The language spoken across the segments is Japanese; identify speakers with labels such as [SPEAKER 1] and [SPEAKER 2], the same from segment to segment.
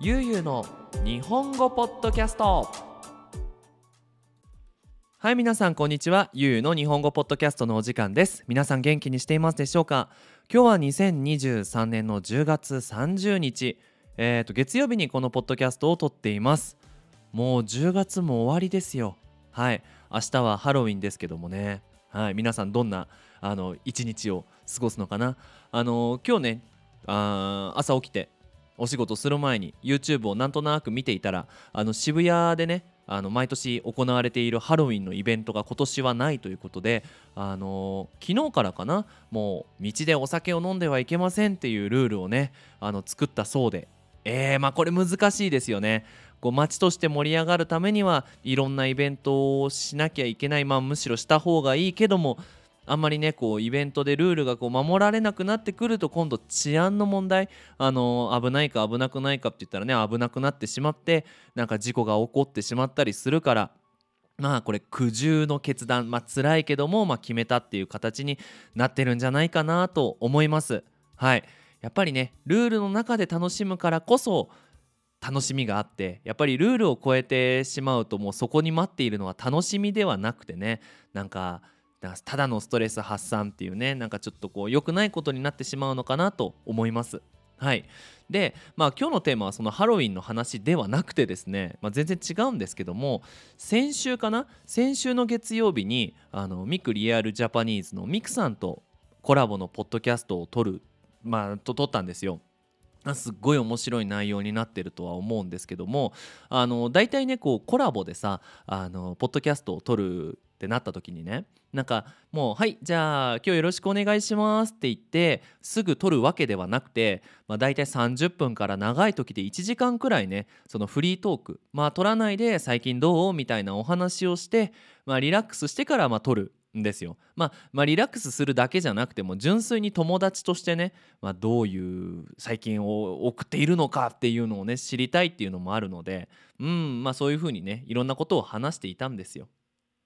[SPEAKER 1] ゆうゆうの日本語ポッドキャスト。はい皆さんこんにちは。ゆうゆうの日本語ポッドキャストのお時間です。皆さん元気にしていますでしょうか？今日は2023年の10月30日。えーと月曜日にこのポッドキャストを撮っています。もう10月も終わりですよ。はい。明日はハロウィンですけどもね。はい。皆さんどんなあの一日を過ごすのかな？あの今日ねあ朝起きてお仕事する前に YouTube をなんとなく見ていたらあの渋谷でねあの毎年行われているハロウィンのイベントが今年はないということで、あのー、昨日からかなもう道でお酒を飲んではいけませんっていうルールをねあの作ったそうでえー、まあこれ難しいですよね。こう街として盛り上がるためにはいろんなイベントをしなきゃいけない、まあ、むしろした方がいいけどもあんまりねこうイベントでルールがこう守られなくなってくると今度治安の問題あの危ないか危なくないかって言ったらね危なくなってしまってなんか事故が起こってしまったりするからまあこれ苦渋の決断まあ辛いけども、まあ、決めたっていう形になってるんじゃないかなと思います。はい。やっぱりねルールの中で楽しむからこそ楽しみがあってやっぱりルールを超えてしまうともうそこに待っているのは楽しみではなくてねなんかただのストレス発散っていうねなんかちょっとこう良くないことになってしまうのかなと思います。はいでまあ今日のテーマはそのハロウィンの話ではなくてですね、まあ、全然違うんですけども先週かな？先週の月曜日にあのミクリアルジャパニーズのミクさんとコラボのポッドキャストを撮るまあと撮ったんですよ。すっごい面白い内容になってるとは思うんですけどもあの大体ねこうコラボでさあのポッドキャストを撮るってなった時にねなんかもう「はいじゃあ今日よろしくお願いします」って言ってすぐ撮るわけではなくて、まあ、大体30分から長い時で1時間くらいねそのフリートークまあ撮らないで最近どう？みたいなお話をして、まあ、リラックスしてからまあ撮るんですよ、まあ、まあリラックスするだけじゃなくても純粋に友達としてね、まあ、どういう最近を送っているのかっていうのをね知りたいっていうのもあるのでうんまあそういうふうにねいろんなことを話していたんですよ。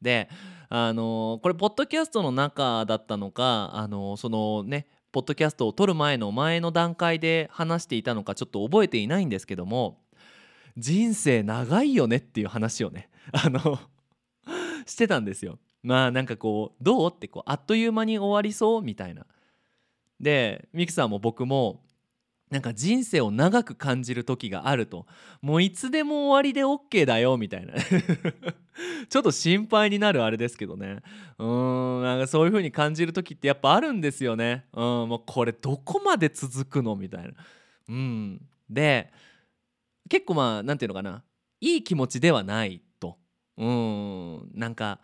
[SPEAKER 1] であのこれポッドキャストの中だったのかあのそのねポッドキャストを撮る前の前の段階で話していたのかちょっと覚えていないんですけども人生長いよねっていう話をね あのしてたんですよ。まあなんかこうどうってこうあっという間に終わりそうみたいな。でミクさんも僕もなんか人生を長く感じる時があると。もういつでも終わりで OK だよみたいな。ちょっと心配になるあれですけどね。うんなんかそういう風に感じる時ってやっぱあるんですよね。うんもうこれどこまで続くのみたいな。うん。で結構まあ何て言うのかな。いい気持ちではないと。うん。なんか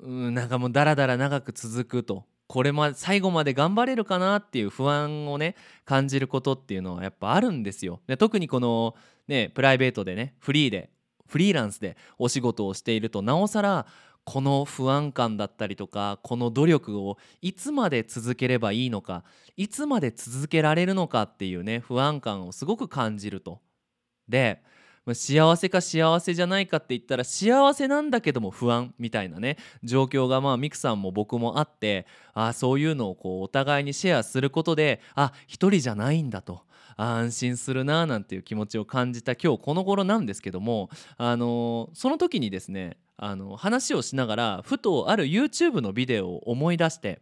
[SPEAKER 1] うんなんかもうダラダラ長く続くと。これま最後まで頑張れるかなっていう不安をね感じることっていうのはやっぱあるんですよ。で特にこのねプライベートでねフリーでフリーランスでお仕事をしているとなおさらこの不安感だったりとかこの努力をいつまで続ければいいのかいつまで続けられるのかっていうね不安感をすごく感じると。で幸せか幸せじゃないかって言ったら幸せなんだけども不安みたいなね状況がまあミクさんも僕もあってあそういうのをこうお互いにシェアすることであ一人じゃないんだと安心するななんていう気持ちを感じた今日この頃なんですけどもあのその時にですねあの話をしながらふとある YouTube のビデオを思い出して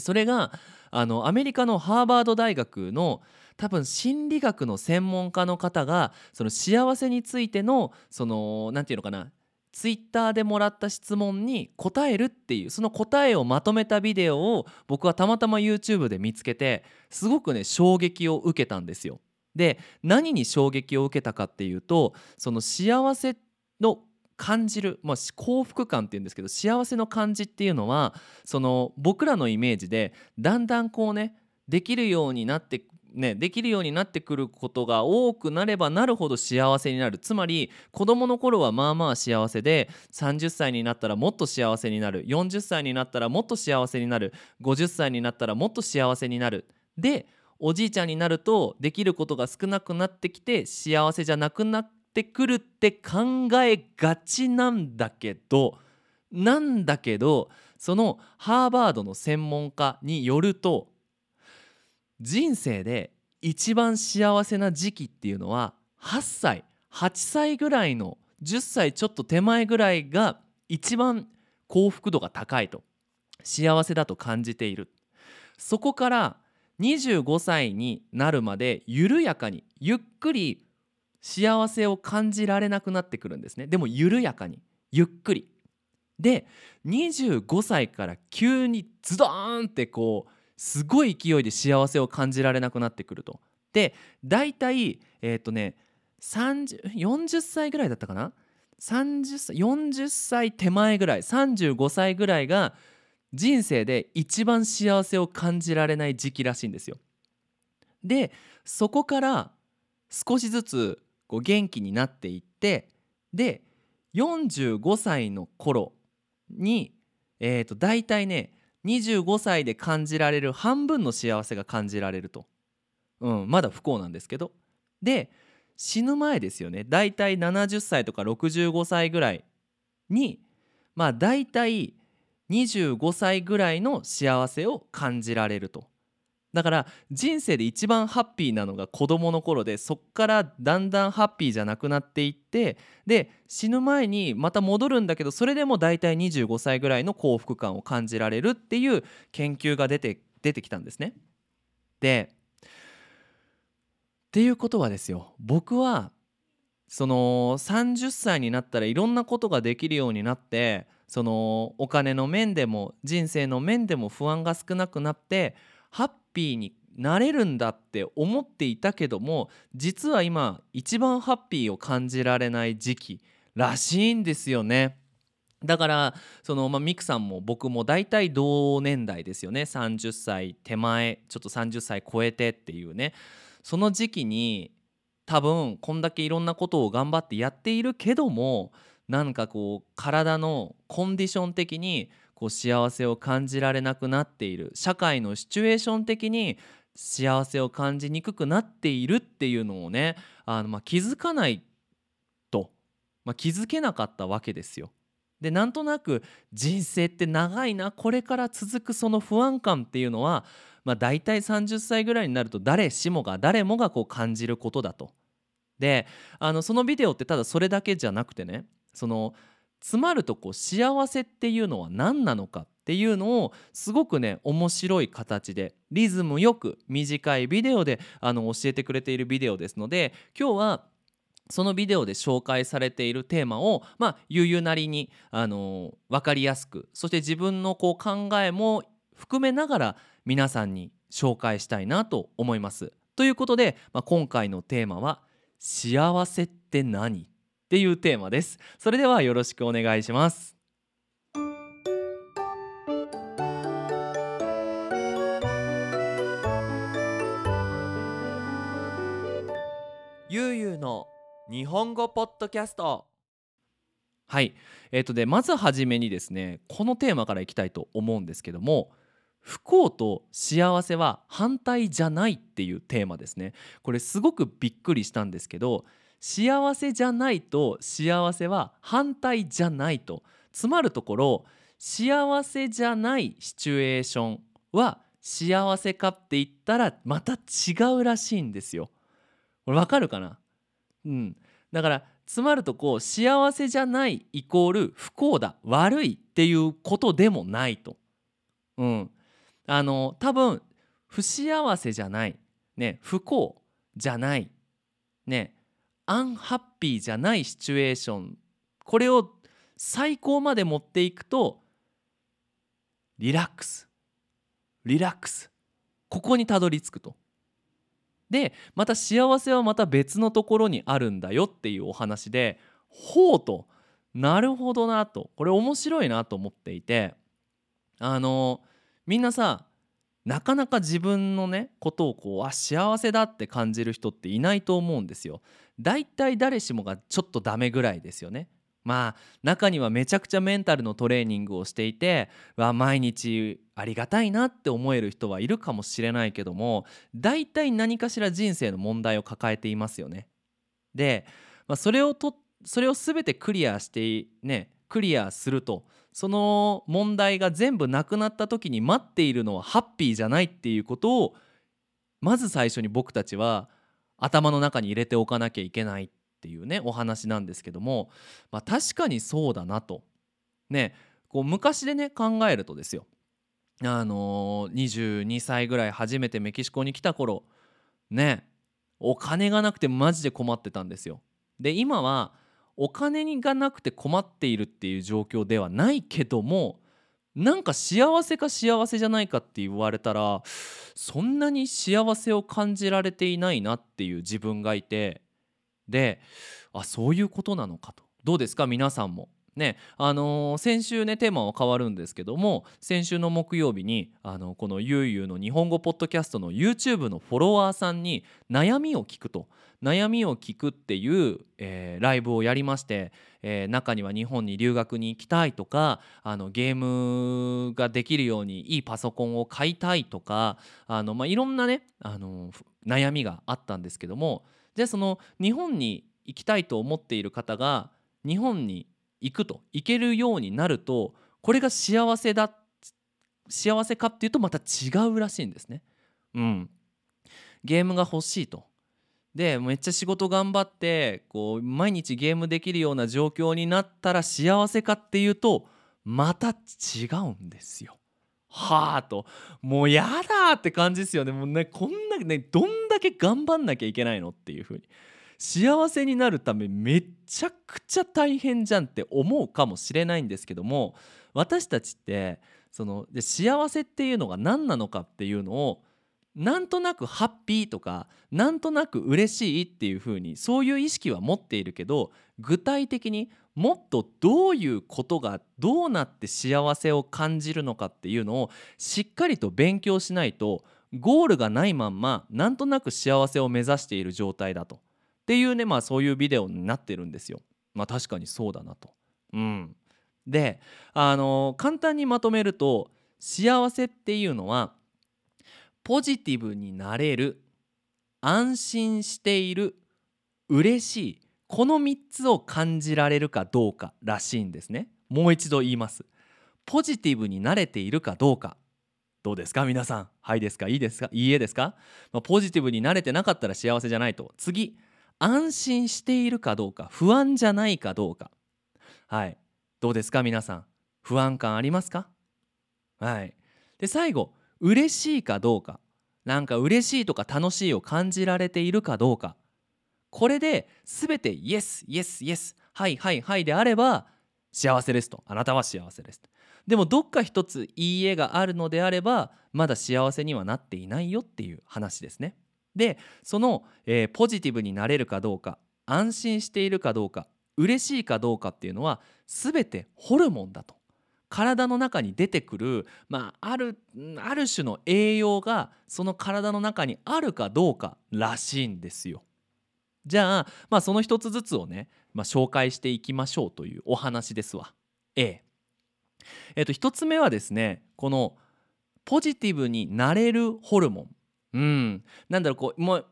[SPEAKER 1] それがあのアメリカのハーバード大学の多分心理学の専門家の方がその幸せについてのその何て言うのかなツイッターでもらった質問に答えるっていうその答えをまとめたビデオを僕はたまたま YouTube で見つけてすごくね衝撃を受けたんですよ。で何に衝撃を受けたかっていうとその幸せの感じる、まあ、幸福感っていうんですけど幸せの感じっていうのはその僕らのイメージでだんだんこうねできるようになってね、できるようになってくることが多くなればなるほど幸せになる。つまり子どもの頃はまあまあ幸せで30歳になったらもっと幸せになる。40歳になったらもっと幸せになる。50歳になったらもっと幸せになる。でおじいちゃんになるとできることが少なくなってきて幸せじゃなくなってくるって考えがちなんだけどなんだけどそのハーバードの専門家によると人生で一番幸せな時期っていうのは8歳8歳ぐらいの10歳ちょっと手前ぐらいが一番幸福度が高いと幸せだと感じている。そこから25歳になるまで緩やかにゆっくり幸せを感じられなくなってくるんですね。でも緩やかにゆっくり。で25歳から急にズドーンってこうすごい勢いで幸せを感じられなくなってくるとで大体えっ、ー、とね40歳ぐらいだったかな？30歳40歳手前ぐらい35歳ぐらいが人生で一番幸せを感じられない時期らしいんですよ。でそこから少しずつこう元気になっていってで45歳の頃に、えー、と大体ね25歳で感じられる半分の幸せが感じられると、うん、まだ不幸なんですけど。で死ぬ前ですよね。だいたい70歳とか65歳ぐらいにまあたい25歳ぐらいの幸せを感じられると。だから人生で一番ハッピーなのが子どもの頃でそっからだんだんハッピーじゃなくなっていってで死ぬ前にまた戻るんだけどそれでも大体25歳ぐらいの幸福感を感じられるっていう研究が出て出てきたんですね。でっていうことはですよ僕はその30歳になったらいろんなことができるようになってそのお金の面でも人生の面でも不安が少なくなってハッピーになれるんだって思っていたけども実は今一番ハッピーを感じられない時期らしいんですよね。だからその、まあ、ミクさんも僕も大体同年代ですよね30歳手前ちょっと30歳超えてっていうねその時期に多分こんだけいろんなことを頑張ってやっているけどもなんかこう体のコンディション的にこう幸せを感じられなくなっている社会のシチュエーション的に幸せを感じにくくなっているっていうのをねあの、まあ、気づかないと、まあ、気づけなかったわけですよ。でなんとなく人生って長いなこれから続くその不安感っていうのはまあ、大体30歳ぐらいになると誰しもが誰もがこう感じることだと。であのそのビデオってただそれだけじゃなくてねその詰まるとこう幸せっていうのは何なのかっていうのをすごくね面白い形でリズムよく短いビデオであの教えてくれているビデオですので今日はそのビデオで紹介されているテーマをまあゆうゆなりにあの分かりやすくそして自分のこう考えも含めながら皆さんに紹介したいなと思います。ということで、まあ、今回のテーマは「幸せって何?」っていうテーマです。それではよろしくお願いします。ゆうゆうの日本語ポッドキャストはいえっ、ー、とでまずはじめにですねこのテーマからいきたいと思うんですけども不幸と幸せは反対じゃないっていうテーマですねこれすごくびっくりしたんですけど幸せじゃないと幸せは反対じゃないとつまるところ幸せじゃないシチュエーションは幸せかって言ったらまた違うらしいんですよ。これわかるかな？うん。だからつまるとこう幸せじゃないイコール不幸だ悪いっていうことでもないと。うん、あの多分不幸せじゃない、ね、不幸じゃない、ね、アンハッピーじゃないシチュエーション。これを最高まで持っていくとリラックス。リラックス。ここにたどり着くと。でまた幸せはまた別のところにあるんだよっていうお話でほうと。なるほどなと。これ面白いなと思っていて。あのみんなさなかなか自分のねことをこうあ幸せだって感じる人っていないと思うんですよ。だいたい誰しもがちょっとダメぐらいですよね。まあ中にはめちゃくちゃメンタルのトレーニングをしていてわ毎日ありがたいなって思える人はいるかもしれないけども大体何かしら人生の問題を抱えていますよね。で、まあ、それをとそれを全てクリアしてねクリアするとその問題が全部なくなった時に待っているのはハッピーじゃないっていうことをまず最初に僕たちは頭の中に入れておかなきゃいけないっていうねお話なんですけども、まあ、確かにそうだなと。ねこう昔でね考えるとですよあのー、22歳ぐらい初めてメキシコに来た頃ねお金がなくてマジで困ってたんですよ。で今はお金がなくて困っているっていう状況ではないけどもなんか幸せか幸せじゃないかって言われたらそんなに幸せを感じられていないなっていう自分がいてであそういうことなのかと。どうですか？皆さんも。ねあのー、先週ねテーマは変わるんですけども先週の木曜日にあのこのゆうゆうの日本語ポッドキャストの YouTube のフォロワーさんに悩みを聞くと。悩みを聞くっていう、えー、ライブをやりまして、えー、中には日本に留学に行きたいとかあのゲームができるようにいいパソコンを買いたいとかあの、まあ、いろんなねあの悩みがあったんですけどもじゃあその日本に行きたいと思っている方が日本に行くと行けるようになるとこれが幸せだ幸せかっていうとまた違うらしいんですね。うん、ゲームが欲しいと。でめっちゃ仕事頑張ってこう毎日ゲームできるような状況になったら幸せかっていうとまた違うんですよ。はあともうやだって感じですよねもうねこんなねどんだけ頑張んなきゃいけないのっていう風に幸せになるためめちゃくちゃ大変じゃんって思うかもしれないんですけども私たちってそので幸せっていうのが何なのかっていうのをなんとなくハッピーとかなんとなく嬉しいっていう風にそういう意識は持っているけど具体的にもっとどういうことがどうなって幸せを感じるのかっていうのをしっかりと勉強しないとゴールがないまんまなんとなく幸せを目指している状態だと。っていうねまあそういうビデオになってるんですよ。まあ確かにそうだなと。うん、であの簡単にまとめると幸せっていうのはポジティブになれる安心している嬉しいこの3つを感じられるかどうからしいんですね。もう一度言います。ポジティブになれているかどうか。どうですか？皆さん。はいですか？いいですか？いいえですか、まあ、ポジティブになれてなかったら幸せじゃないと。次。安心しているかどうか不安じゃないかどうか。はい。どうですか皆さん？不安感ありますか？はい。で最後嬉しいかどうか。なんか嬉しいとか楽しいを感じられているかどうか。これで全てイエスイエスイエスはいはいはいであれば幸せですと。あなたは幸せですでもどっか一ついいえがあるのであればまだ幸せにはなっていないよっていう話ですね。でその、えー、ポジティブになれるかどうか安心しているかどうか嬉しいかどうかっていうのは全てホルモンだと体の中に出てくる、まあ、あるある種の栄養がその体の中にあるかどうからしいんですよ。じゃあ、まあ、その一つずつをね、まあ、紹介していきましょうというお話ですわ。A えっと、一つ目はですねこのポジティブになれるホルモンうん、なんだろうこうもう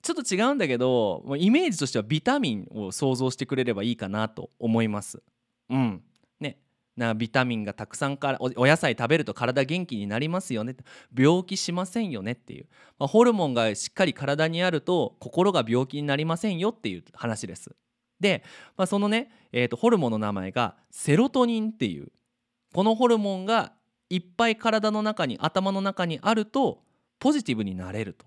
[SPEAKER 1] ちょっと違うんだけどもうイメージとしてはビタミンを想像してくれればいいかなと思います。うん。ね、なビタミンがたくさんからお野菜食べると体元気になりますよね。病気しませんよねっていう、まあ、ホルモンがしっかり体にあると心が病気になりませんよっていう話です。で、まあ、そのね、えーとホルモンの名前がセロトニンっていう。このホルモンがいっぱい体の中に頭の中にあるとポジティブになれると。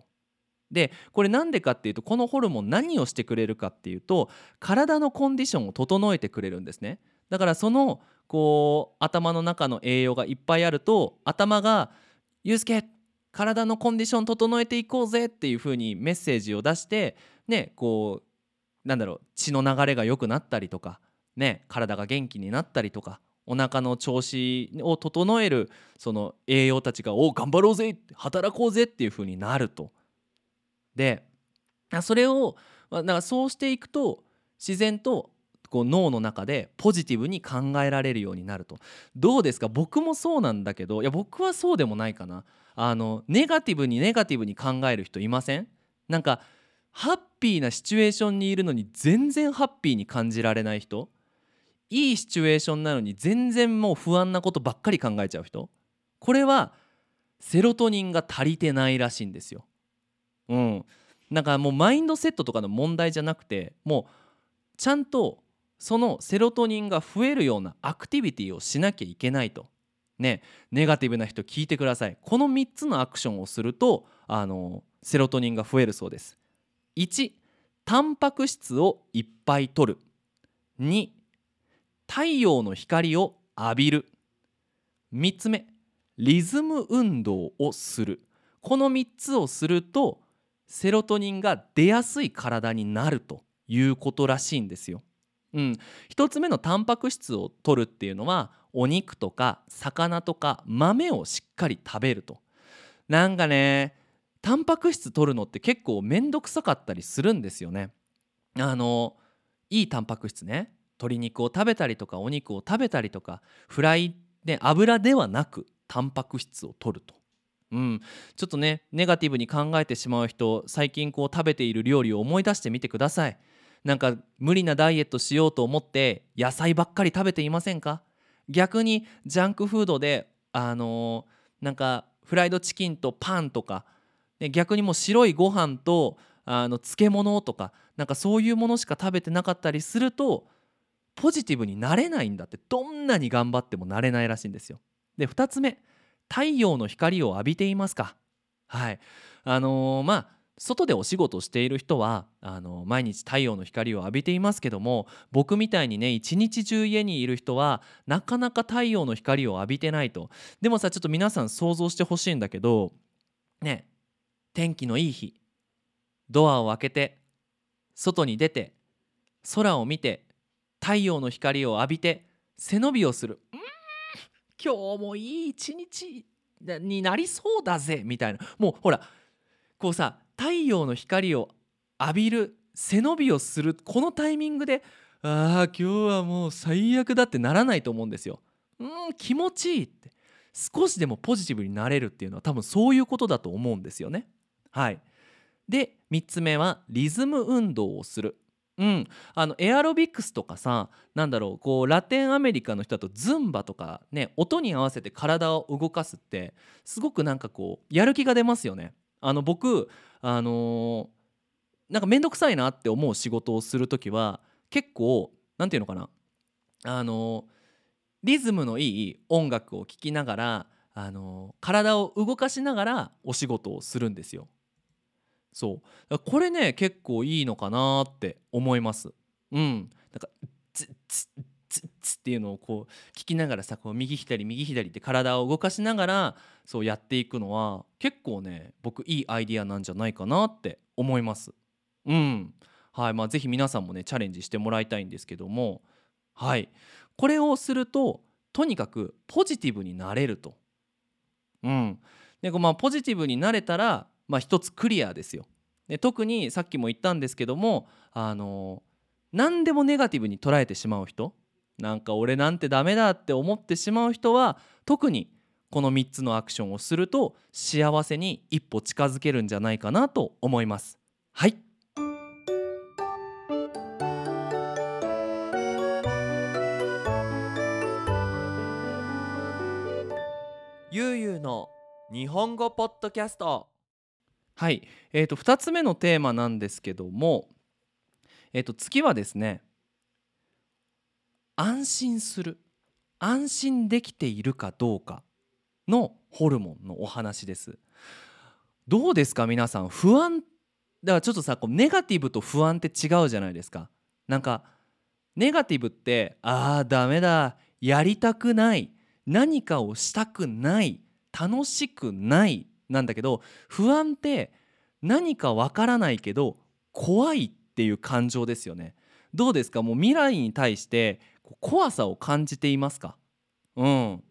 [SPEAKER 1] でこれなんでかっていうとこのホルモン何をしてくれるかっていうと体のコンディションを整えてくれるんですねだからそのこう頭の中の栄養がいっぱいあると頭が「ユうスケ体のコンディション整えていこうぜ」っていう風にメッセージを出してねこうなんだろう血の流れが良くなったりとかね体が元気になったりとかお腹の調子を整えるその栄養たちが「お頑張ろうぜ働こうぜ」っていう風になると。でそれをだからそうしていくと自然とこう脳の中でポジティブに考えられるようになると。どうですか？僕もそうなんだけどいや僕はそうでもないかな。あのネガティブにネガティブに考える人いません？なんかハッピーなシチュエーションにいるのに全然ハッピーに感じられない人？いいシチュエーションなのに全然もう不安なことばっかり考えちゃう人。これはセロトニンが足りてないらしいんですよ。うん、なんかもうマインドセットとかの問題じゃなくてもうちゃんとそのセロトニンが増えるようなアクティビティをしなきゃいけないと。ね、ネガティブな人聞いてください。この3つのアクションをするとあのセロトニンが増えるそうです。1タンパク質をいっぱい摂る。2太陽の光を浴びる3つ目リズム運動をするこの3つをするとセロトニンが出やすい体になるということらしいんですよ。うん、1つ目のタンパク質を取るっていうのはお肉とか魚とか豆をしっかり食べると。なんかねタンパク質取るのって結構面倒くさかったりするんですよね。あのいいタンパク質ね鶏肉を食べたりとかお肉を食べたりとかフライで油ではなくタンパク質を取ると。うん、ちょっとねネガティブに考えてしまう人最近こう食べている料理を思い出してみてください。なんか無理なダイエットしようと思って野菜ばっかり食べていませんか？逆にジャンクフードであのー、なんかフライドチキンとパンとか逆にもう白いご飯とあの漬物とかなんかそういうものしか食べてなかったりするとポジティブになれないんだってどんなに頑張ってもなれないらしいんですよ。で2つ目太陽の光を浴びていますか？はい。あのー、まあ外でお仕事している人はあの毎日太陽の光を浴びていますけども僕みたいにね一日中家にいる人はなかなか太陽の光を浴びてないと。でもさちょっと皆さん想像してほしいんだけどね天気のいい日ドアを開けて外に出て空を見て太陽の光を浴びて背伸びをする。今日もいい一日になりそうだぜ。みたいな。もうほらこうさ太陽の光を浴びる背伸びをする。このタイミングでああ今日はもう最悪だってならないと思うんですよ。うん気持ちいいって。少しでもポジティブになれるっていうのは多分そういうことだと思うんですよね。はい、で3つ目はリズム運動をする。うん、あのエアロビクスとかさなんだろうこうラテンアメリカの人だとズンバとかね音に合わせて体を動かすってすごくなんかこうやる気が出ますよね。あの僕あのー、なんか面倒くさいなって思う仕事をする時は結構何て言うのかなあのー、リズムのいい音楽を聴きながら、あのー、体を動かしながらお仕事をするんですよ。そう。これね結構いいのかなって思います。うん、なんかツッツッツッツっていうのをこう聞きながらさこう右左右左って体を動かしながらそうやっていくのは結構ね僕いいアイディアなんじゃないかなって思います。うん。はい。まあ、ぜひ皆さんもねチャレンジしてもらいたいんですけども。はい。これをするととにかくポジティブになれると。うん、でまあポジティブになれたらまあ、一つクリアですよ。で特にさっきも言ったんですけどもあの何でもネガティブに捉えてしまう人なんか俺なんてダメだって思ってしまう人は特にこの3つのアクションをすると幸せに一歩近づけるんじゃないかなと思います。はいゆうゆうの日本語ポッドキャストはい、えー、と2つ目のテーマなんですけども、えー、と次はですね安心する安心できているかどうかのホルモンのお話です。どうですか皆さん？不安だからちょっとさこうネガティブと不安って違うじゃないですか。なんかネガティブってあーダメだやりたくない何かをしたくない楽しくないなんだけど不安って何かわからないけど怖いっていう感情ですよね。どうですか？もう未来に対して怖さを感じていますか？うん。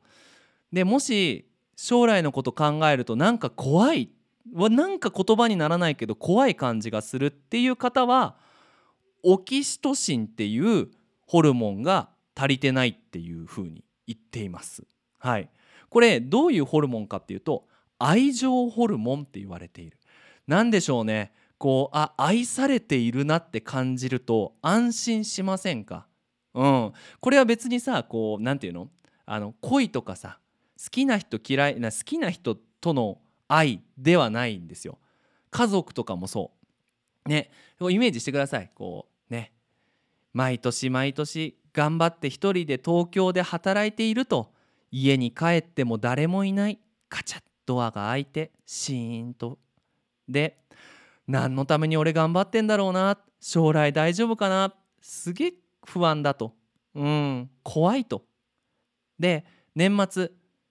[SPEAKER 1] でもし将来のこと考えるとなんか怖いはなんか言葉にならないけど怖い感じがするっていう方はオキシトシンっていうホルモンが足りてないっていうふうに言っています。はい、これどういうホルモンかっていうと愛情ホルモンって言われている。何でしょうね。こうあ愛されているなって感じると安心しませんか？うん。これは別にさこう何て言うの？あの恋とかさ好きな人嫌いな好きな人との愛ではないんですよ。家族とかもそう。ね。イメージしてください。こうね。毎年毎年頑張って一人で東京で働いていると家に帰っても誰もいない。カチャッ。ドアが開いてシーンと。で何のために俺頑張ってんだろうな？将来大丈夫かな？すげえ不安だと。うん。怖いと。で年末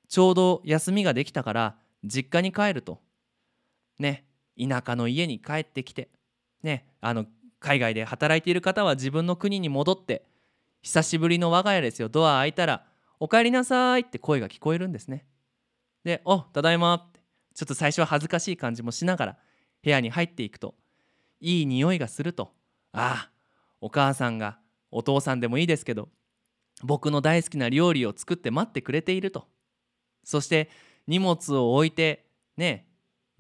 [SPEAKER 1] ちょうど休みができたから実家に帰ると。ね。田舎の家に帰ってきて。ね。あの海外で働いている方は自分の国に戻って久しぶりの我が家ですよ。ドア開いたら「おかえりなさい」って声が聞こえるんですね。で「おただいま」って。ちょっと最初は恥ずかしい感じもしながら部屋に入っていくといい匂いがすると。ああお母さんがお父さんでもいいですけど僕の大好きな料理を作って待ってくれていると。そして荷物を置いてね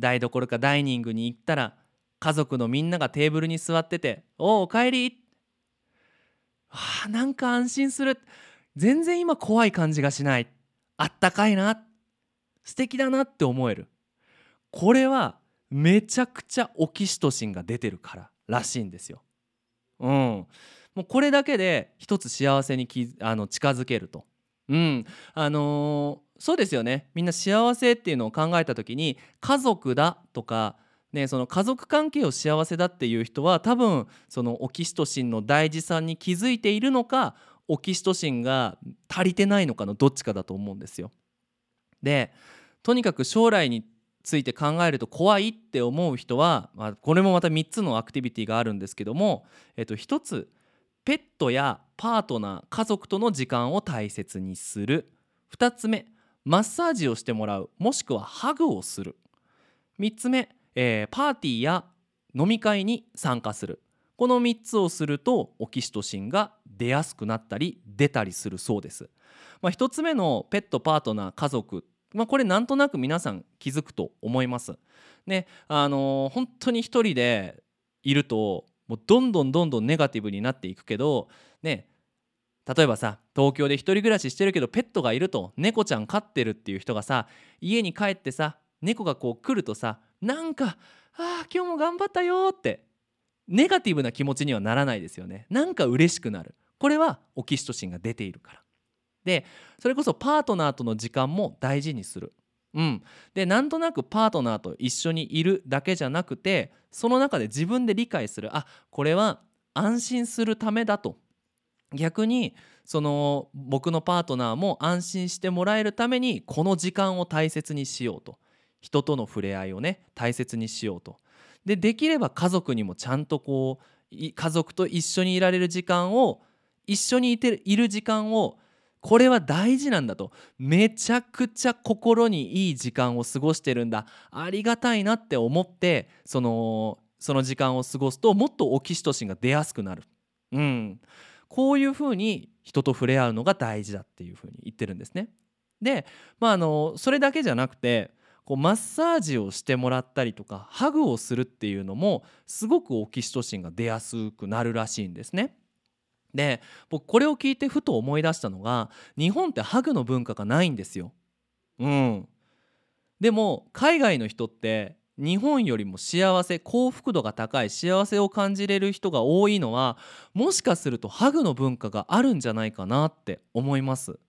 [SPEAKER 1] 台所かダイニングに行ったら家族のみんながテーブルに座ってて「おおおかえり」はあなんか安心する。全然今怖い感じがしない。あったかいな素敵だなって思えるこれはめちゃくちゃオキシトシンが出てるかららしいんですよ。うん、もうこれだけで一つ幸せにきあの近づけると。うんあのー、そうですよねみんな幸せっていうのを考えた時に家族だとか、ね、その家族関係を幸せだっていう人は多分そのオキシトシンの大事さに気づいているのかオキシトシンが足りてないのかのどっちかだと思うんですよ。でとにかく将来について考えると怖いって思う人は、まあ、これもまた3つのアクティビティがあるんですけども、えっと、1つペットやパートナー家族との時間を大切にする。2つ目マッサージをしてもらうもしくはハグをする。3つ目、えー、パーティーや飲み会に参加する。この3つをするとオキシトシンが出やすくなったり出たりするそうです。まあ、1つ目のペットパートナー家族まあ、これなんとなく皆さん気づくと思います。ねあのー、本当に一人でいるともうどんどんどんどんネガティブになっていくけどね例えばさ東京で一人暮らししてるけどペットがいると猫ちゃん飼ってるっていう人がさ家に帰ってさ猫がこう来るとさなんか「あ今日も頑張ったよ」ってネガティブな気持ちにはならないですよね。なんか嬉しくなる。これはオキシトシンが出ているから。でそれこそパートナーとの時間も大事にする。うん、でなんとなくパートナーと一緒にいるだけじゃなくてその中で自分で理解する。あこれは安心するためだと。逆にその僕のパートナーも安心してもらえるためにこの時間を大切にしようと。人との触れ合いをね大切にしようと。でできれば家族にもちゃんとこう家族と一緒にいられる時間を一緒にいている時間をこれは大事なんだと。めちゃくちゃ心にいい時間を過ごしてるんだ。ありがたいなって思ってそのその時間を過ごすともっとオキシトシンが出やすくなる、うん、こういうふうに人と触れ合うのが大事だっていうふうに言ってるんですね。で、まあ、あのそれだけじゃなくてこうマッサージをしてもらったりとかハグをするっていうのもすごくオキシトシンが出やすくなるらしいんですね。で僕これを聞いてふと思い出したのが日本ってハグの文化がないんですよ。うん、でも海外の人って日本よりも幸せ幸福度が高い幸せを感じれる人が多いのはもしかするとハグの文化があるんじゃないかなって思います。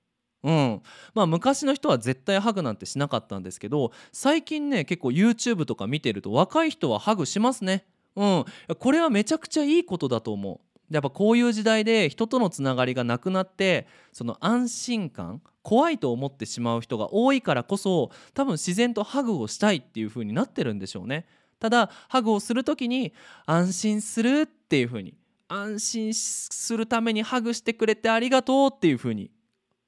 [SPEAKER 1] うんまあ、昔の人は絶対ハグなんてしなかったんですけど最近ね結構 YouTube とか見てると若い人はハグしますね。うん、これはめちゃくちゃいいことだと思う。やっぱこういう時代で人とのつながりがなくなってその安心感怖いと思ってしまう人が多いからこそ多分自然とハグをしたいっていう風になってるんでしょうね。ただハグをする時に安心するっていう風に安心するためにハグしてくれてありがとうっていう風に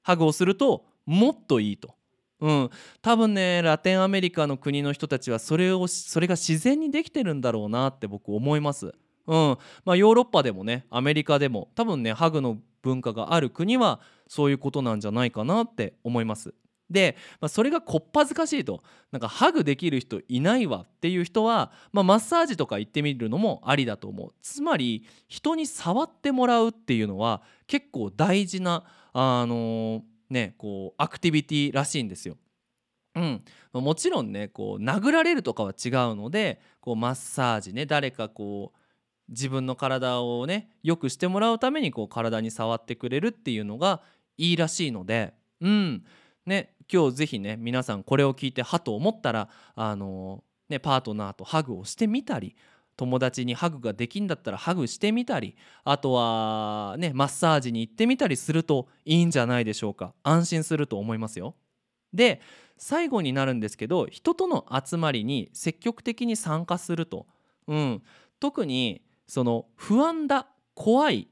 [SPEAKER 1] ハグをするともっといいと。うん、多分ねラテンアメリカの国の人たちはそれをそれが自然にできてるんだろうなって僕思います。うんまあ、ヨーロッパでもねアメリカでも多分ねハグの文化がある国はそういうことなんじゃないかなって思います。で、まあ、それがこっぱずかしいとなんかハグできる人いないわっていう人は、まあ、マッサージとか行ってみるのもありだと思うつまり人に触ってもらうっていうのは結構大事なあの、ねこうアクティビティらしいんですよ。うん、もちろんねこう殴られるとかは違うのでこうマッサージね誰かこう自分の体をね良くしてもらうためにこう体に触ってくれるっていうのがいいらしいので。うん。ね今日ぜひね皆さんこれを聞いてはと思ったらあのねパートナーとハグをしてみたり友達にハグができんだったらハグしてみたりあとはねマッサージに行ってみたりするといいんじゃないでしょうか。安心すると思いますよ。で最後になるんですけど人との集まりに積極的に参加すると、うん、特にその不安だ怖いっ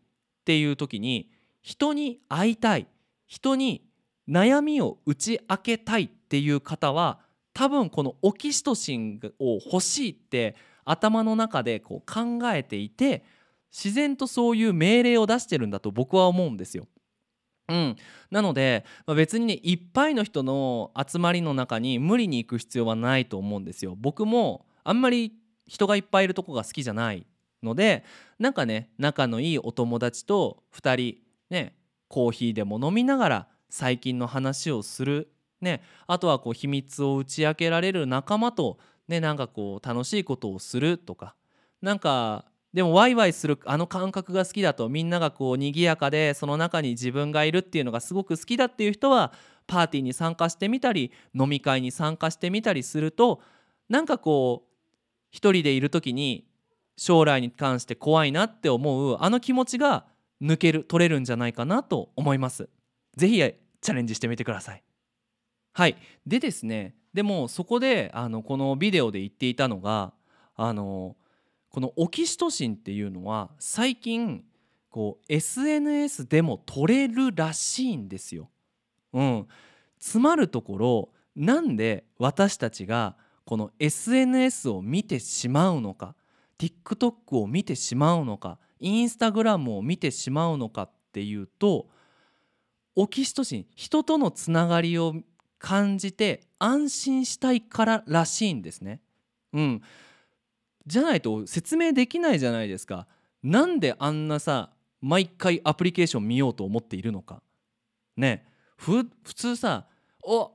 [SPEAKER 1] ていう時に人に会いたい人に悩みを打ち明けたいっていう方は多分このオキシトシンを欲しいって頭の中でこう考えていて自然とそういう命令を出してるんだと僕は思うんですよ。うん、なので、まあ、別にねいっぱいの人の集まりの中に無理に行く必要はないと思うんですよ。僕もあんまり人がいっぱいいるとこが好きじゃないのでなんかね仲のいいお友達と2人ねコーヒーでも飲みながら最近の話をする、ね、あとはこう秘密を打ち明けられる仲間とねなんかこう楽しいことをするとかなんかでもワイワイするあの感覚が好きだとみんながこう賑やかでその中に自分がいるっていうのがすごく好きだっていう人はパーティーに参加してみたり飲み会に参加してみたりするとなんかこう一人でいる時に将来に関して怖いなって思うあの気持ちが抜ける取れるんじゃないかなと思います。ぜひチャレンジしてみてください。はいでですねでもそこであのこのビデオで言っていたのがあのこのオキシトシンっていうのは最近こう SNS でも取れるらしいんですよ。うん、つまるところなんで私たちがこの SNS を見てしまうのか TikTok を見てしまうのか Instagram を見てしまうのかっていうとオキシトシン人とのつながりを感じて安心したいかららしいんですね。うん、じゃないと説明できないじゃないですか。なんであんなさ毎回アプリケーション見ようと思っているのか。ね普通さ「お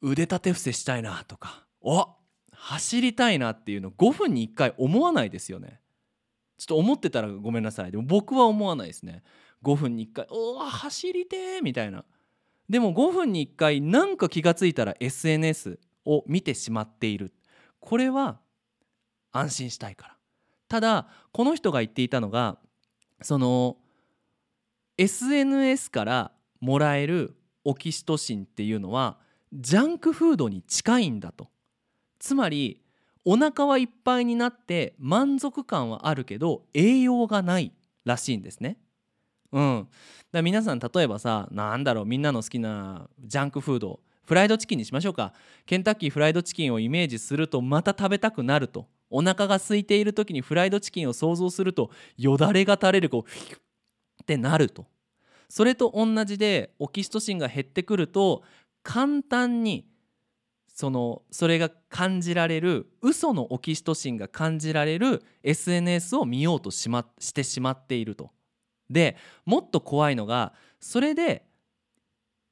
[SPEAKER 1] 腕立て伏せしたいな」とか「お走りたいな」っていうの5分に1回思わないですよね。ちょっと思ってたらごめんなさいでも僕は思わないですね。5分に1回「お走りて」みたいな。でも5分に1回なんか気が付いたら SNS を見てしまっている。これは安心したいから。ただこの人が言っていたのがその SNS からもらえるオキシトシンっていうのはジャンクフードに近いんだと。つまりお腹はいっぱいになって満足感はあるけど栄養がないらしいんですね。うん、だ皆さん例えばさなんだろうみんなの好きなジャンクフードフライドチキンにしましょうか。ケンタッキーフライドチキンをイメージするとまた食べたくなると。お腹が空いている時にフライドチキンを想像するとよだれが垂れるこうフィッってなると。それと同じでオキシトシンが減ってくると簡単にそのそれが感じられる嘘のオキシトシンが感じられる SNS を見ようとし,、ま、してしまっていると。でもっと怖いのがそれで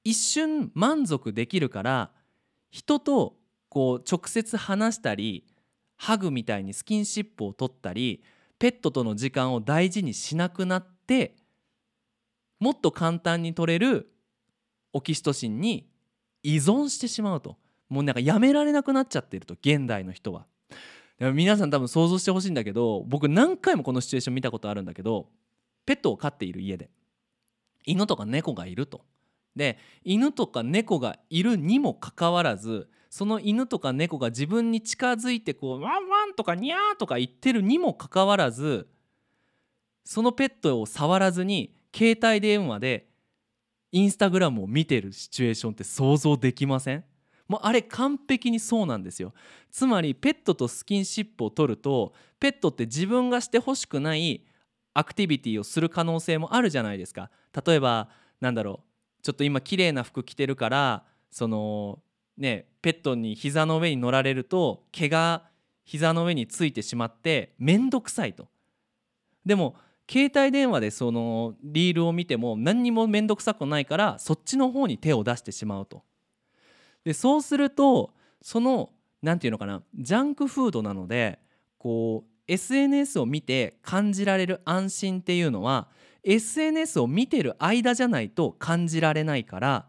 [SPEAKER 1] 一瞬満足できるから人とこう直接話したりハグみたいにスキンシップを取ったりペットとの時間を大事にしなくなってもっと簡単に取れるオキシトシンに依存してしまうともうなんかやめられなくなっちゃってると現代の人は。皆さん多分想像してほしいんだけど僕何回もこのシチュエーション見たことあるんだけどペットを飼っている家で。犬とか猫がいると。で犬とか猫がいるにもかかわらずその犬とか猫が自分に近づいてこうワンワンとかニャーとか言ってるにもかかわらずそのペットを触らずに携帯電話でインスタグラムを見てるシチュエーションって想像できません？もうあれ完璧にそうなんですよ。つまりペットとスキンシップを取るとペットって自分がしてほしくないアクティビティをする可能性もあるじゃないですか。例えばなんだろうちょっと今綺麗な服着てるからそのねペットに膝の上に乗られると毛が膝の上についてしまって面倒くさいと。でも携帯電話でそのリールを見ても何にも面倒くさくないからそっちの方に手を出してしまうと。でそうするとその何て言うのかなジャンクフードなのでこう SNS を見て感じられる安心っていうのは SNS を見てる間じゃないと感じられないから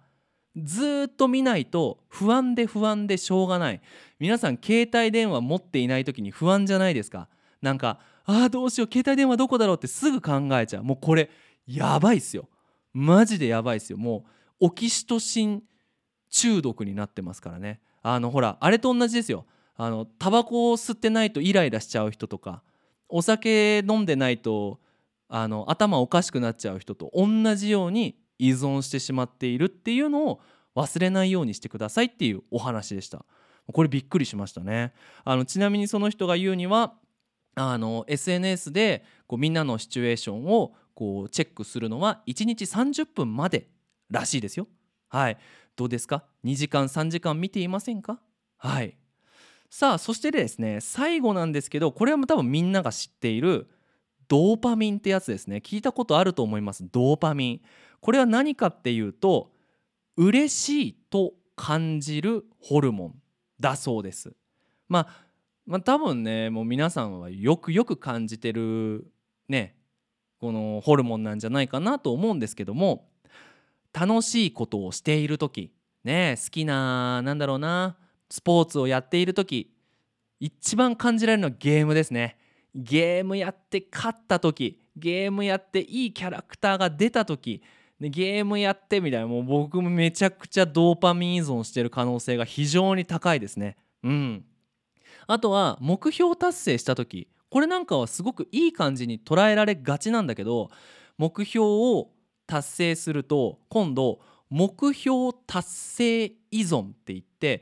[SPEAKER 1] ずっと見ないと不安で不安でしょうがない。皆さん携帯電話持っていない時に不安じゃないですか。なんかあーどうしよう携帯電話どこだろうってすぐ考えちゃう。もうこれやばいっすよ。マジでやばいっすよ。もうオキシトシン中毒になってますからね。あのほらあれと同じですよ。あのタバコを吸ってないとイライラしちゃう人とかお酒飲んでないとあの頭おかしくなっちゃう人と同じように依存してしまっているっていうのを忘れないようにしてくださいっていうお話でした。これびっくりしましたね。あのちなみにその人が言うにはあの SNS でこうみんなのシチュエーションをこうチェックするのは1日30分までらしいですよ。はい。どうですか？2時間3時間見ていませんか？はい。さあそしてですね最後なんですけどこれは多分みんなが知っているドーパミンってやつですね。聞いたことあると思います。ドーパミン。これは何かっていうと嬉しいと感じるホルモンだそうです。まあまあ多分ねもう皆さんはよくよく感じてるねこのホルモンなんじゃないかなと思うんですけども楽しいことをしている時ね好きななんだろうなスポーツをやっている時一番感じられるのはゲームですね。ゲームやって勝った時ゲームやっていいキャラクターが出た時ゲームやってみたいなもう僕もめちゃくちゃドーパミン依存してる可能性が非常に高いですね。うん。あとは目標達成した時これなんかはすごくいい感じに捉えられがちなんだけど目標を達成すると今度目標達成依存って言って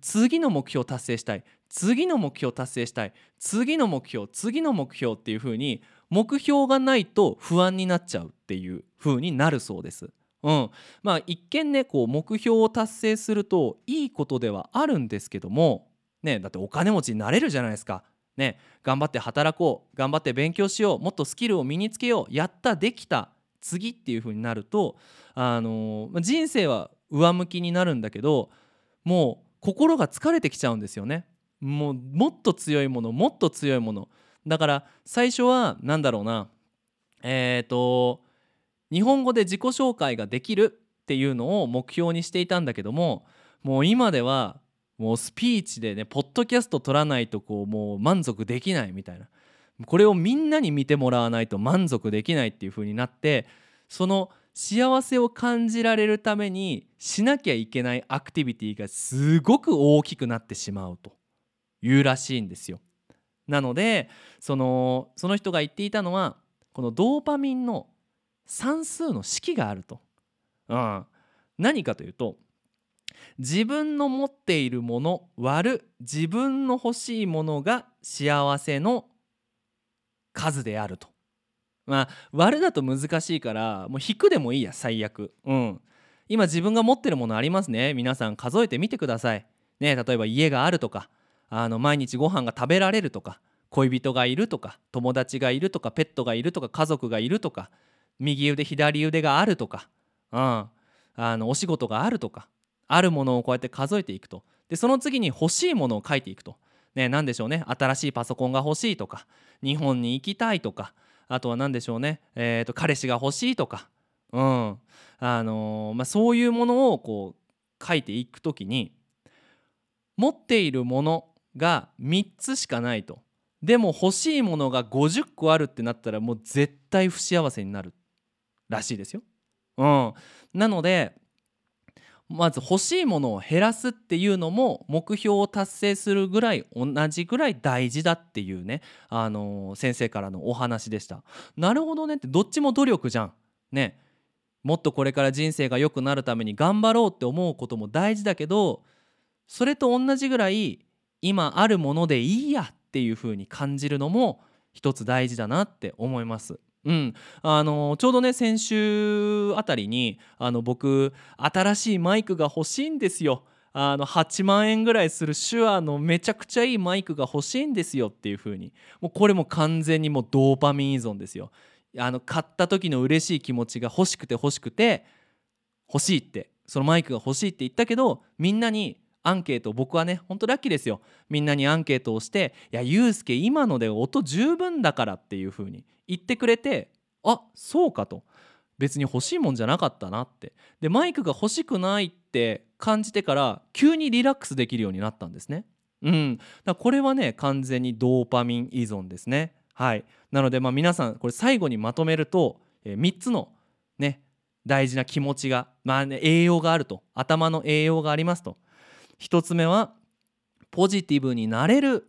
[SPEAKER 1] 次の目標を達成したい。次の目標を達成したい。次の目標次の目標っていう風に目標がないと不安になっちゃうっていう風になるそうです。うん、まあ一見ねこう目標を達成するといいことではあるんですけどもねだってお金持ちになれるじゃないですか。ね頑張って働こう。頑張って勉強しよう。もっとスキルを身につけよう。やったできた。次っていう風になるとあのー、人生は上向きになるんだけどもう心が疲れてきちゃうんですよね。もうもっと強いものもっと強いもの。だから最初は何だろうな。えっ、ー、と日本語で自己紹介ができるっていうのを目標にしていたんだけどももう今ではもうスピーチでねポッドキャスト取らないとこうもう満足できないみたいな。これをみんなに見てもらわないと満足できないっていう風になってその幸せを感じられるためにしなきゃいけないアクティビティがすごく大きくなってしまうというらしいんですよ。なのでそのその人が言っていたのはこのドーパミンの算数の式があると。うん、何かというと自分の持っているもの割る自分の欲しいものが幸せの数であると。まあ割るだと難しいからもう引くでもいいや最悪。うん。今自分が持ってるものありますね皆さん数えてみてください。ね例えば家があるとかあの毎日ご飯が食べられるとか恋人がいるとか友達がいるとかペットがいるとか家族がいるとか右腕左腕があるとか、うん、あのお仕事があるとかあるものをこうやって数えていくとでその次に欲しいものを書いていくと、ね、何でしょうね新しいパソコンが欲しいとか日本に行きたいとかあとは何でしょうね、えーと、彼氏が欲しいとか、うん。あのー、まあ、そういうものをこう書いていく時に持っているものが3つしかないと。でも欲しいものが50個あるってなったらもう絶対不幸せになるらしいですよ。うん、なのでまず欲しいものを減らすっていうのも目標を達成するぐらい同じぐらい大事だっていうね、あの、先生からのお話でした。なるほどねってどっちも努力じゃん。ねもっとこれから人生が良くなるために頑張ろうって思うことも大事だけどそれと同じぐらい今あるものでいいやっていう風に感じるのも一つ大事だなって思います。うん、あのちょうどね先週あたりにあの僕新しいマイクが欲しいんですよ。あの8万円ぐらいする手話のめちゃくちゃいいマイクが欲しいんですよっていう風にもうこれも完全にもうドーパミン依存ですよ。あの買った時の嬉しい気持ちが欲しくて欲しくて欲しいってそのマイクが欲しいって言ったけどみんなにアンケート僕はねほんとラッキーですよみんなにアンケートをして「いやゆうすけ今ので音十分だから」っていう風に言ってくれてあそうかと。別に欲しいもんじゃなかったなって。でマイクが欲しくないって感じてから急にリラックスできるようになったんですね。うん、だこれはね完全にドーパミン依存ですね。はい。なのでまあ皆さんこれ最後にまとめると、えー、3つのね大事な気持ちが、まあね、栄養があると。頭の栄養がありますと。1つ目はポジティブになれる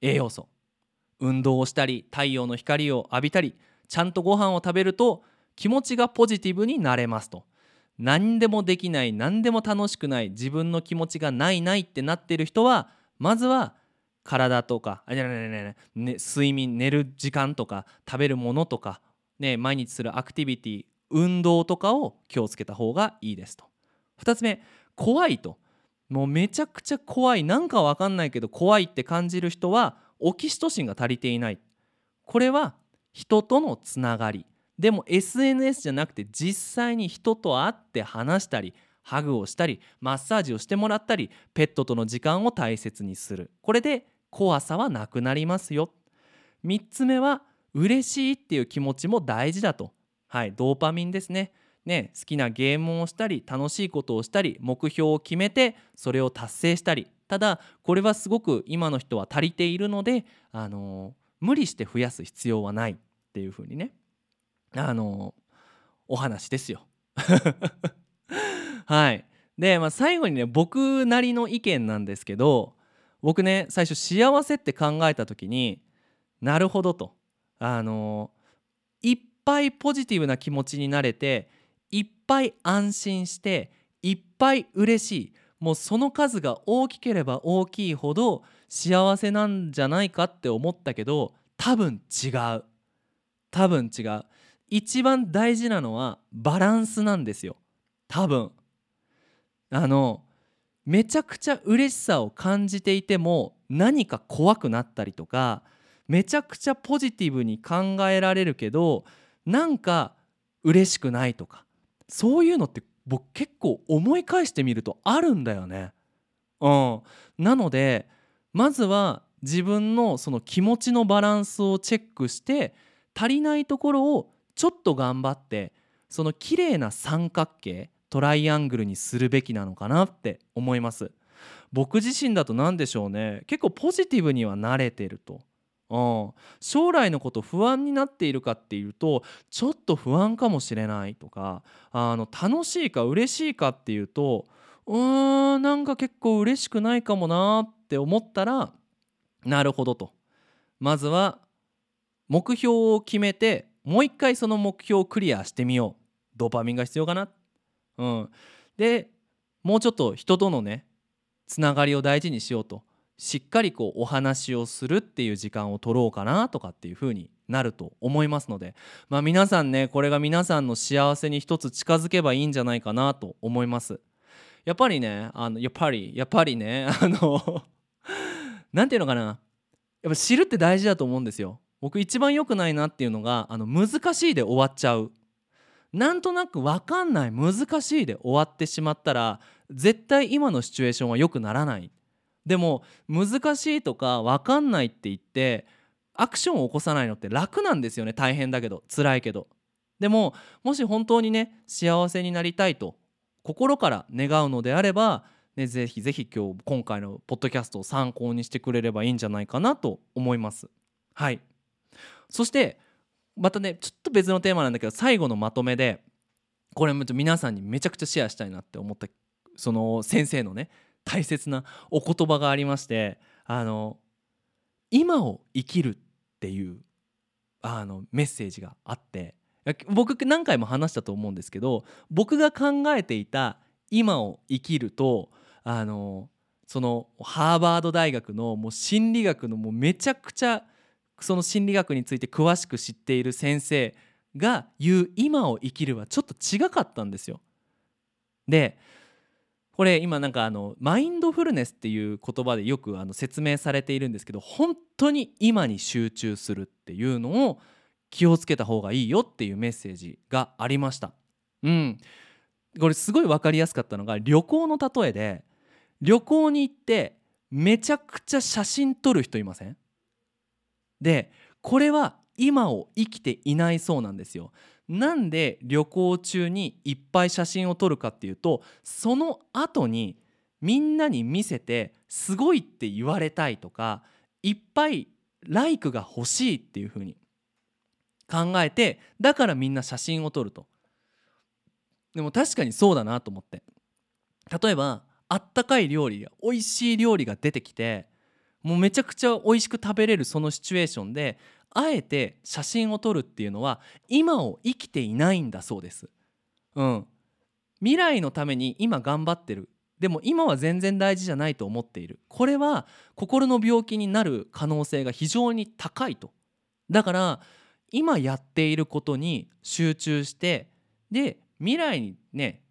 [SPEAKER 1] 栄養素。運動をしたり太陽の光を浴びたりちゃんとご飯を食べると気持ちがポジティブになれますと。何でもできない何でも楽しくない自分の気持ちがないないってなってる人はまずは体とかあじゃないねね睡眠寝る時間とか食べるものとか、ね、毎日するアクティビティ運動とかを気をつけた方がいいですと。2つ目怖いと。もうめちゃくちゃ怖い。なんかわかんないけど怖いって感じる人はオキシトシンが足りていない。これは人とのつながり。でも SNS じゃなくて実際に人と会って話したりハグをしたりマッサージをしてもらったりペットとの時間を大切にする。これで怖さはなくなりますよ。3つ目は嬉しいっていう気持ちも大事だと。はいドーパミンですね。ね好きなゲームをしたり楽しいことをしたり目標を決めてそれを達成したり。ただこれはすごく今の人は足りているので、あの無理して増やす必要はないっていうふうにね、あのお話ですよ。はい。で、まあ、最後にね僕なりの意見なんですけど僕ね最初幸せって考えた時になるほどと。あのいっぱいポジティブな気持ちになれていっぱい安心していっぱい嬉しい。もうその数が大きければ大きいほど幸せなんじゃないかって思ったけど多分違う。多分違う。一番大事なのはバランスなんですよ。多分。あのめちゃくちゃ嬉しさを感じていても何か怖くなったりとかめちゃくちゃポジティブに考えられるけどなんか嬉しくないとかそういうのって僕結構思い返してみるとあるんだよね。うん、なのでまずは自分のその気持ちのバランスをチェックして足りないところをちょっと頑張ってその綺麗な三角形トライアングルにするべきなのかなって思います。僕自身だと何でしょうね。結構ポジティブには慣れてると、うん、将来のこと不安になっているかっていうとちょっと不安かもしれないとかあの楽しいか嬉しいかっていうとうーんなんか結構嬉しくないかもなって思ったらなるほどと。まずは目標を決めてもう一回その目標をクリアしてみよう。ドーパミンが必要かな。うん、でもうちょっと人とのねつながりを大事にしようと。しっかりこうお話をするっていう時間を取ろうかなとかっていう風になると思いますので、まあ、皆さんねこれが皆さんの幸せに一つ近づけばいいんじゃないかなと思います。やっぱりねあのやっぱりやっぱりね あの何て言うのかなやっぱ知るって大事だと思うんですよ。僕一番良くないなっていうのがあの難しいで終わっちゃうなんとなく分かんない難しいで終わってしまったら絶対今のシチュエーションは良くならないでも難しいとか分かんないって言ってアクションを起こさないのって楽なんですよね。大変だけど。辛いけど。でももし本当にね幸せになりたいと心から願うのであれば、ね、ぜひぜひ今日今回のポッドキャストを参考にしてくれればいいんじゃないかなと思います。はい。そしてまたねちょっと別のテーマなんだけど最後のまとめでこれも皆さんにめちゃくちゃシェアしたいなって思ったその先生のね大切なお言葉がありましてあの今を生きるっていうあのメッセージがあって僕何回も話したと思うんですけど僕が考えていた今を生きるとあのそのハーバード大学のもう心理学のもうめちゃくちゃその心理学について詳しく知っている先生が言う今を生きるはちょっと違かったんですよ。でこれ今なんかあのマインドフルネスっていう言葉でよくあの説明されているんですけど本当に今に集中するっていうのを気をつけた方がいいよっていうメッセージがありました。うん、これすごい分かりやすかったのが旅行の例えで旅行に行ってめちゃくちゃ写真撮る人いません？でこれは今を生きていないそうなんですよ。なんで旅行中にいっぱい写真を撮るかっていうとその後にみんなに見せてすごいって言われたいとかいっぱいライクが欲しいっていう風に考えてだからみんな写真を撮ると。でも確かにそうだなと思って。例えばあったかい料理や美味しい料理が出てきてもうめちゃくちゃ美味しく食べれるそのシチュエーションであえて写真を撮るっていうのは今を生きていないんだそうです。うん、未来のために今頑張ってる。でも今は全然大事じゃないと思っている。これは心の病気になる可能性が非常に高いと。だから今やっていることに集中してで未来にね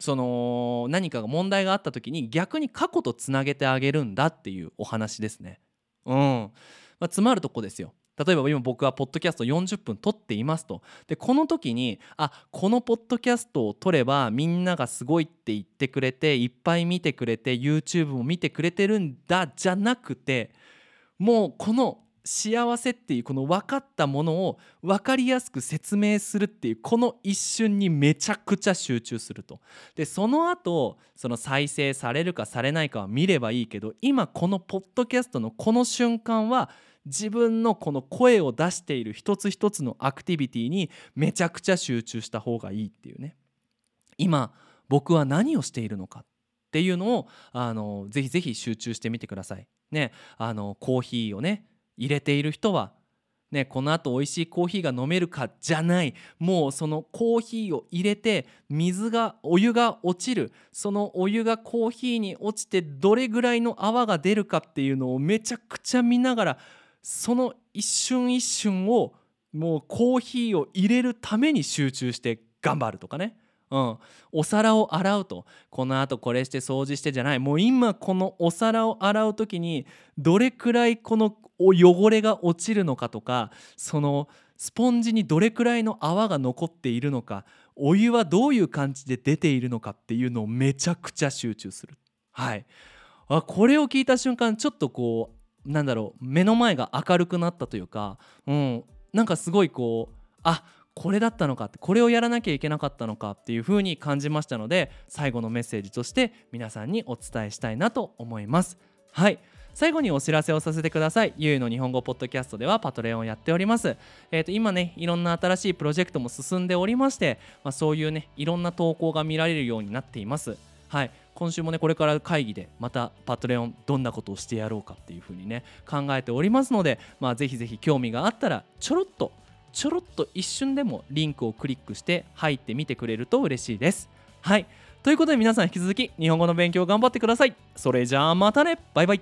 [SPEAKER 1] その何かが問題があった時に逆に過去とつなげてあげるんだっていうお話ですね。うんまあ、つまるとこですよ。例えば今僕はポッドキャスト40分撮っていますとでこの時にあこのポッドキャストを撮ればみんながすごいって言ってくれていっぱい見てくれて YouTube も見てくれてるんだじゃなくてもうこの幸せっていうこの分かったものを分かりやすく説明するっていうこの一瞬にめちゃくちゃ集中すると。でその後その再生されるかされないかは見ればいいけど今このポッドキャストのこの瞬間は自分のこの声を出している一つ一つのアクティビティにめちゃくちゃ集中した方がいいっていうね今僕は何をしているのかっていうのをあのぜひぜひ集中してみてください。ねあのコーヒーをね入れている人はね、このあと美味しいコーヒーが飲めるかじゃないもうそのコーヒーを入れて水がお湯が落ちるそのお湯がコーヒーに落ちてどれぐらいの泡が出るかっていうのをめちゃくちゃ見ながらその一瞬一瞬をもうコーヒーを入れるために集中して頑張るとかね。うん、お皿を洗うとこのあとこれして掃除してじゃないもう今このお皿を洗う時にどれくらいこの汚れが落ちるのかとかそのスポンジにどれくらいの泡が残っているのかお湯はどういう感じで出ているのかっていうのをめちゃくちゃ集中する。はい、あこれを聞いた瞬間ちょっとこうなんだろう目の前が明るくなったというか、うん、なんかすごいこうあこれだったのかってこれをやらなきゃいけなかったのかっていう風に感じましたので最後のメッセージとして皆さんにお伝えしたいなと思いますはい最後にお知らせをさせてください。ゆうの日本語ポッドキャストではパトレオンをやっております。えっ、ー、と今ね、いろんな新しいプロジェクトも進んでおりまして、まあ、そういうね、いろんな投稿が見られるようになっています。はい、今週もねこれから会議でまたパトレオンどんなことをしてやろうかっていう風にね考えておりますので、まあ、ぜひぜひ興味があったらちょろっとちょろっと一瞬でもリンクをクリックして入ってみてくれると嬉しいです。はいということで皆さん引き続き日本語の勉強頑張ってください。それじゃあまたねバイバイ